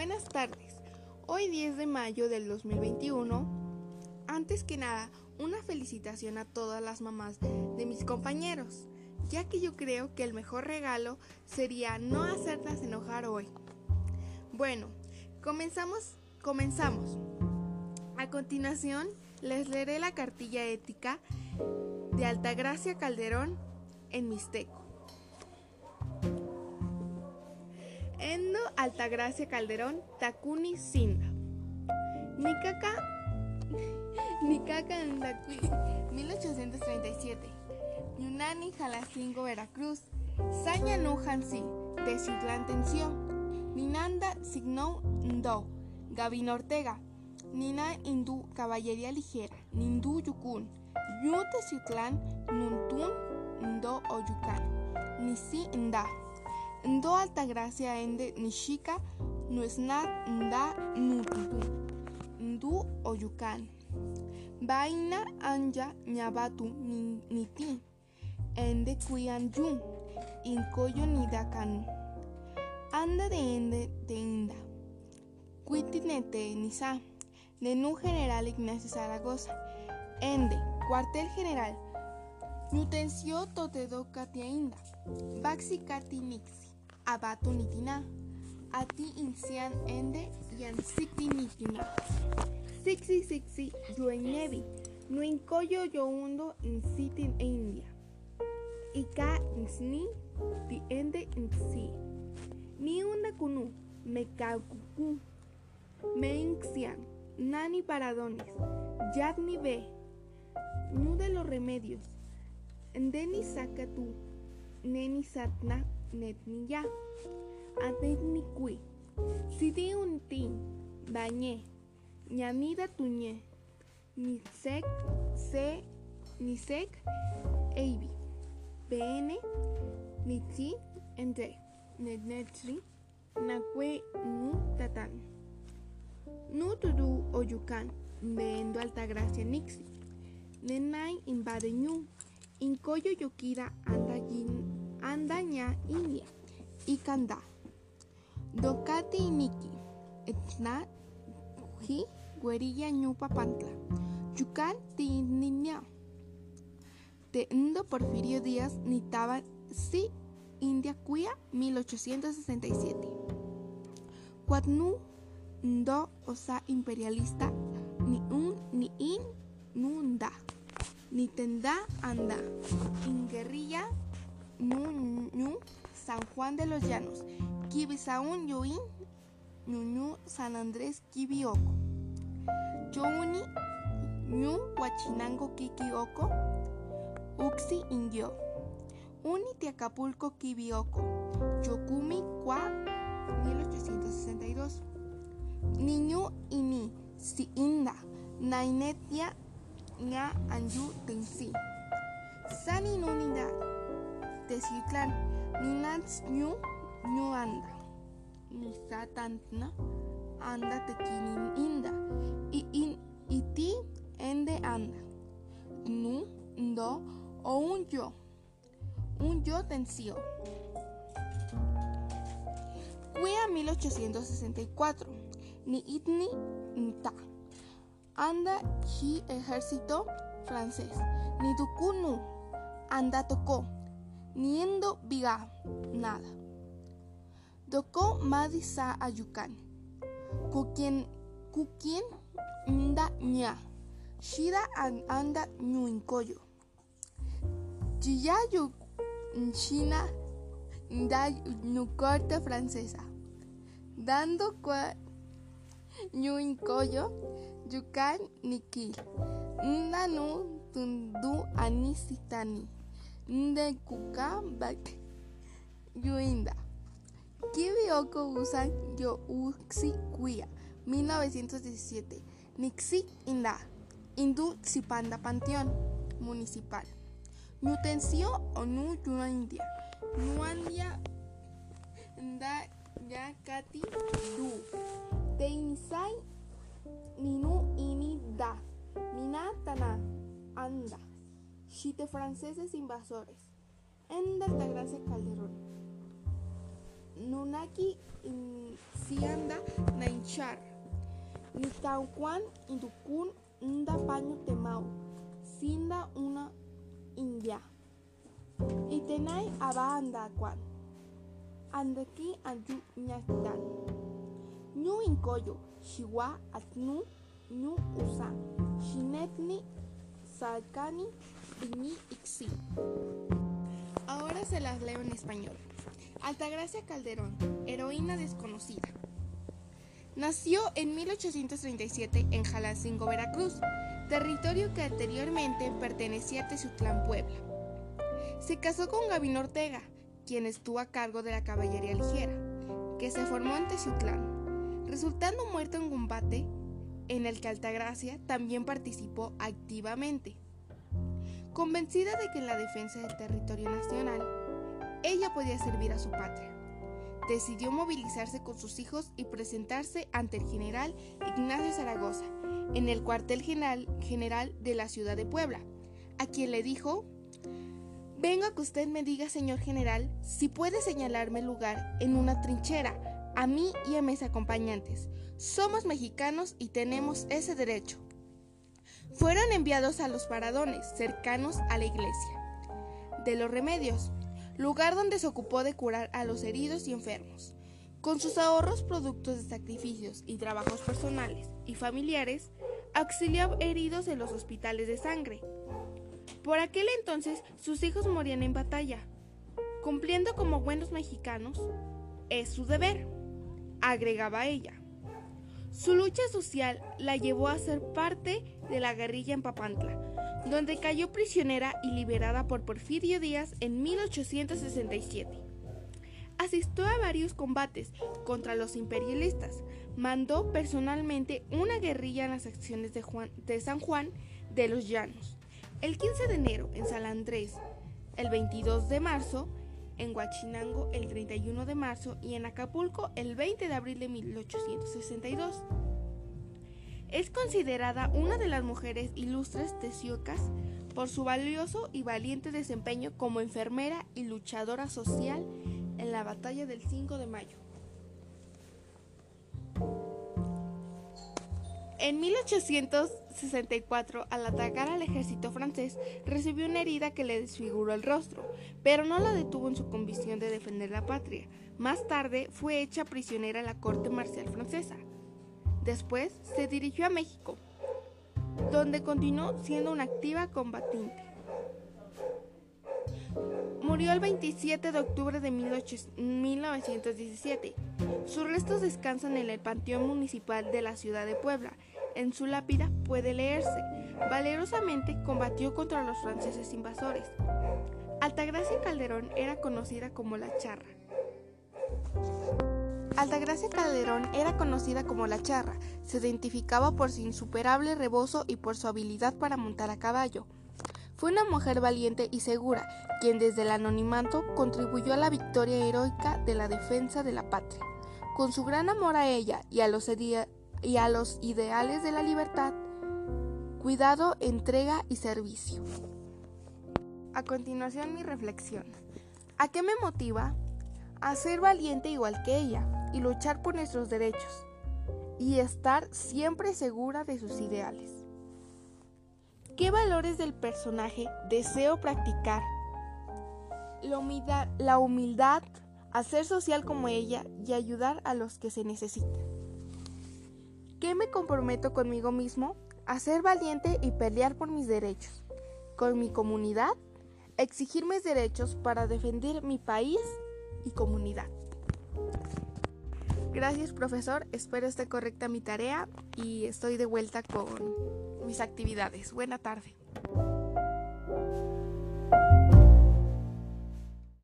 Buenas tardes. Hoy 10 de mayo del 2021. Antes que nada, una felicitación a todas las mamás de mis compañeros, ya que yo creo que el mejor regalo sería no hacerlas enojar hoy. Bueno, comenzamos, comenzamos. A continuación, les leeré la cartilla ética de Altagracia Calderón en Mixteco. Altagracia Calderón Takuni Sinda. Nikaka Nikaka Ndakui 1837. Yunani Jalacingo Veracruz. Saña no Hansi Teciutlán Tensió. Ninanda Signou Ndo. Gavin Ortega. Nina Hindú Caballería Ligera. Nindu Yukun. Yu Teciutlán Nuntun Ndo Oyukan. Nisi Nda. Ndo Altagracia Ende Nishika Nuesnat Nda Nututu Ndu Oyukan. Vaina Anja Nyabatu Niti. Ende Kuyan Yun Inkoyo Nidakanu. Anda de Ende de Inda. Cuitinete Nisa. Nenu General Ignacio Zaragoza. Ende Cuartel General. Nutencio Totedo Katia Inda. Baxi Kati Nixi Abatu Nitina Ati Insian Ende Yansiki Nitina Sixi Sixi Yuenevi Nuinkoyo Youndo Insiti India. Ika Insni Ti Ende Insi Ni Unda Kunu Mekakuku Meinxian Nani Paradones Yadni Be Nu de los remedios. Ndeni Sakatu Neni Satna Netniya Adetni Kui Sidi Untin Bañé. Ñamida Tuñé. Nisek Se Nisek Eibi. BN Nitsi Ende Netnetri Nakwe Nu Tatan Nu Tudu Oyukan. Beendo Altagracia Nixi. Nenai Invade Ñu. Inkoyo Yokira Andaña Andaña India Ikanda Dokati Niki Etna Ji Guerilla Ñupa Pantla Yucan Tiniña de Ndo Porfirio Díaz Nitaba Si India Cuya 1867 Cuatnu Ndo Osa Imperialista Ni un ni in nunda Ni tenda anda Inguerrilla Nu ñu San Juan de los Llanos Kibisaun Yuin Ñuñu San Andrés Kibioko Youni Ñu Huachinango Kikioko Uxi Indio Uni Tiacapulco Kibioko Yokumi Kwa 1862 Niñu Ini Si Inda Nainetia Nya Anyu Tensi Nunida Teciutlán Ninats Ñu Ñu Anda Nisatantna Anda Tequinin Inda I in Iti Ende Anda Nu Ndo o un yo un yo tensió Cuya 1864 Ni itni nta Anda chi ejército francés Ni tukunu Anda tocó Niendo viga nada. Doko madisa ayukan Kukien Kukien Nda ña. Shida an anda ñuinkoyo Chiyayu China da corte francesa. Dando qua ñuinkoyo yukan nikil ndanu tundu anisitani nde kuka bak yuinda kibioko usan yo uxi kuya 1917 nixi inda indu sipanda panteón municipal Nutencio o Nu Yuandia. Nuandia Nda Ya Kati Du. Teinsai Ninu Ini Da. Nina Tana Anda. Chite franceses invasores. Enda Altagracia Calderón. Nunaki sianda nainchar. Nitauquan indukun nda paño temau. Sinda una india. Itenai aba andaquan. Andaki ayu ñakitan. Ñu incoyo, chihuahua atnu, ñu usa, shinetni, salcani, ixi. Ahora se las leo en español. Altagracia Calderón, heroína desconocida. Nació en 1837 en Jalacingo, Veracruz, territorio que anteriormente pertenecía a Tezutlán, Puebla. Se casó con Gabino Ortega, quien estuvo a cargo de la caballería ligera, que se formó en Tezutlán, resultando muerto en combate en el que Altagracia también participó activamente. Convencida de que en la defensa del territorio nacional, ella podía servir a su patria, decidió movilizarse con sus hijos y presentarse ante el general Ignacio Zaragoza en el cuartel general, general de la ciudad de Puebla, a quien le dijo, vengo a que usted me diga, señor general, si puede señalarme lugar en una trinchera, a mí y a mis acompañantes. Somos mexicanos y tenemos ese derecho fueron enviados a los paradones cercanos a la iglesia de los remedios, lugar donde se ocupó de curar a los heridos y enfermos. Con sus ahorros productos de sacrificios y trabajos personales y familiares, auxilió heridos en los hospitales de sangre. Por aquel entonces sus hijos morían en batalla. Cumpliendo como buenos mexicanos, es su deber, agregaba ella. Su lucha social la llevó a ser parte de la guerrilla en Papantla, donde cayó prisionera y liberada por Porfirio Díaz en 1867. Asistió a varios combates contra los imperialistas, mandó personalmente una guerrilla en las acciones de, San Juan de los Llanos. El 15 de enero en San Andrés, el 22 de marzo en Huachinango el 31 de marzo y en Acapulco el 20 de abril de 1862. Es considerada una de las mujeres ilustres tesiocas por su valioso y valiente desempeño como enfermera y luchadora social en la batalla del 5 de mayo. En 1864, al atacar al ejército francés, recibió una herida que le desfiguró el rostro, pero no la detuvo en su convicción de defender la patria. Más tarde fue hecha prisionera en la corte marcial francesa. Después se dirigió a México, donde continuó siendo una activa combatiente. Murió el 27 de octubre de 1917. Sus restos descansan en el Panteón Municipal de la ciudad de Puebla. En su lápida puede leerse, valerosamente combatió contra los franceses invasores. Altagracia Calderón era conocida como la charra. Altagracia Calderón era conocida como la charra, se identificaba por su insuperable rebozo y por su habilidad para montar a caballo. Fue una mujer valiente y segura, quien desde el anonimato contribuyó a la victoria heroica de la defensa de la patria. Con su gran amor a ella y a los, y a los ideales de la libertad, cuidado, entrega y servicio. A continuación mi reflexión. ¿A qué me motiva? A ser valiente igual que ella y luchar por nuestros derechos y estar siempre segura de sus ideales. ¿Qué valores del personaje deseo practicar? La humildad, la humildad, hacer social como ella y ayudar a los que se necesitan. ¿Qué me comprometo conmigo mismo? A ser valiente y pelear por mis derechos. Con mi comunidad, exigir mis derechos para defender mi país y comunidad. Gracias profesor, espero esté correcta mi tarea y estoy de vuelta con mis actividades. Buena tarde.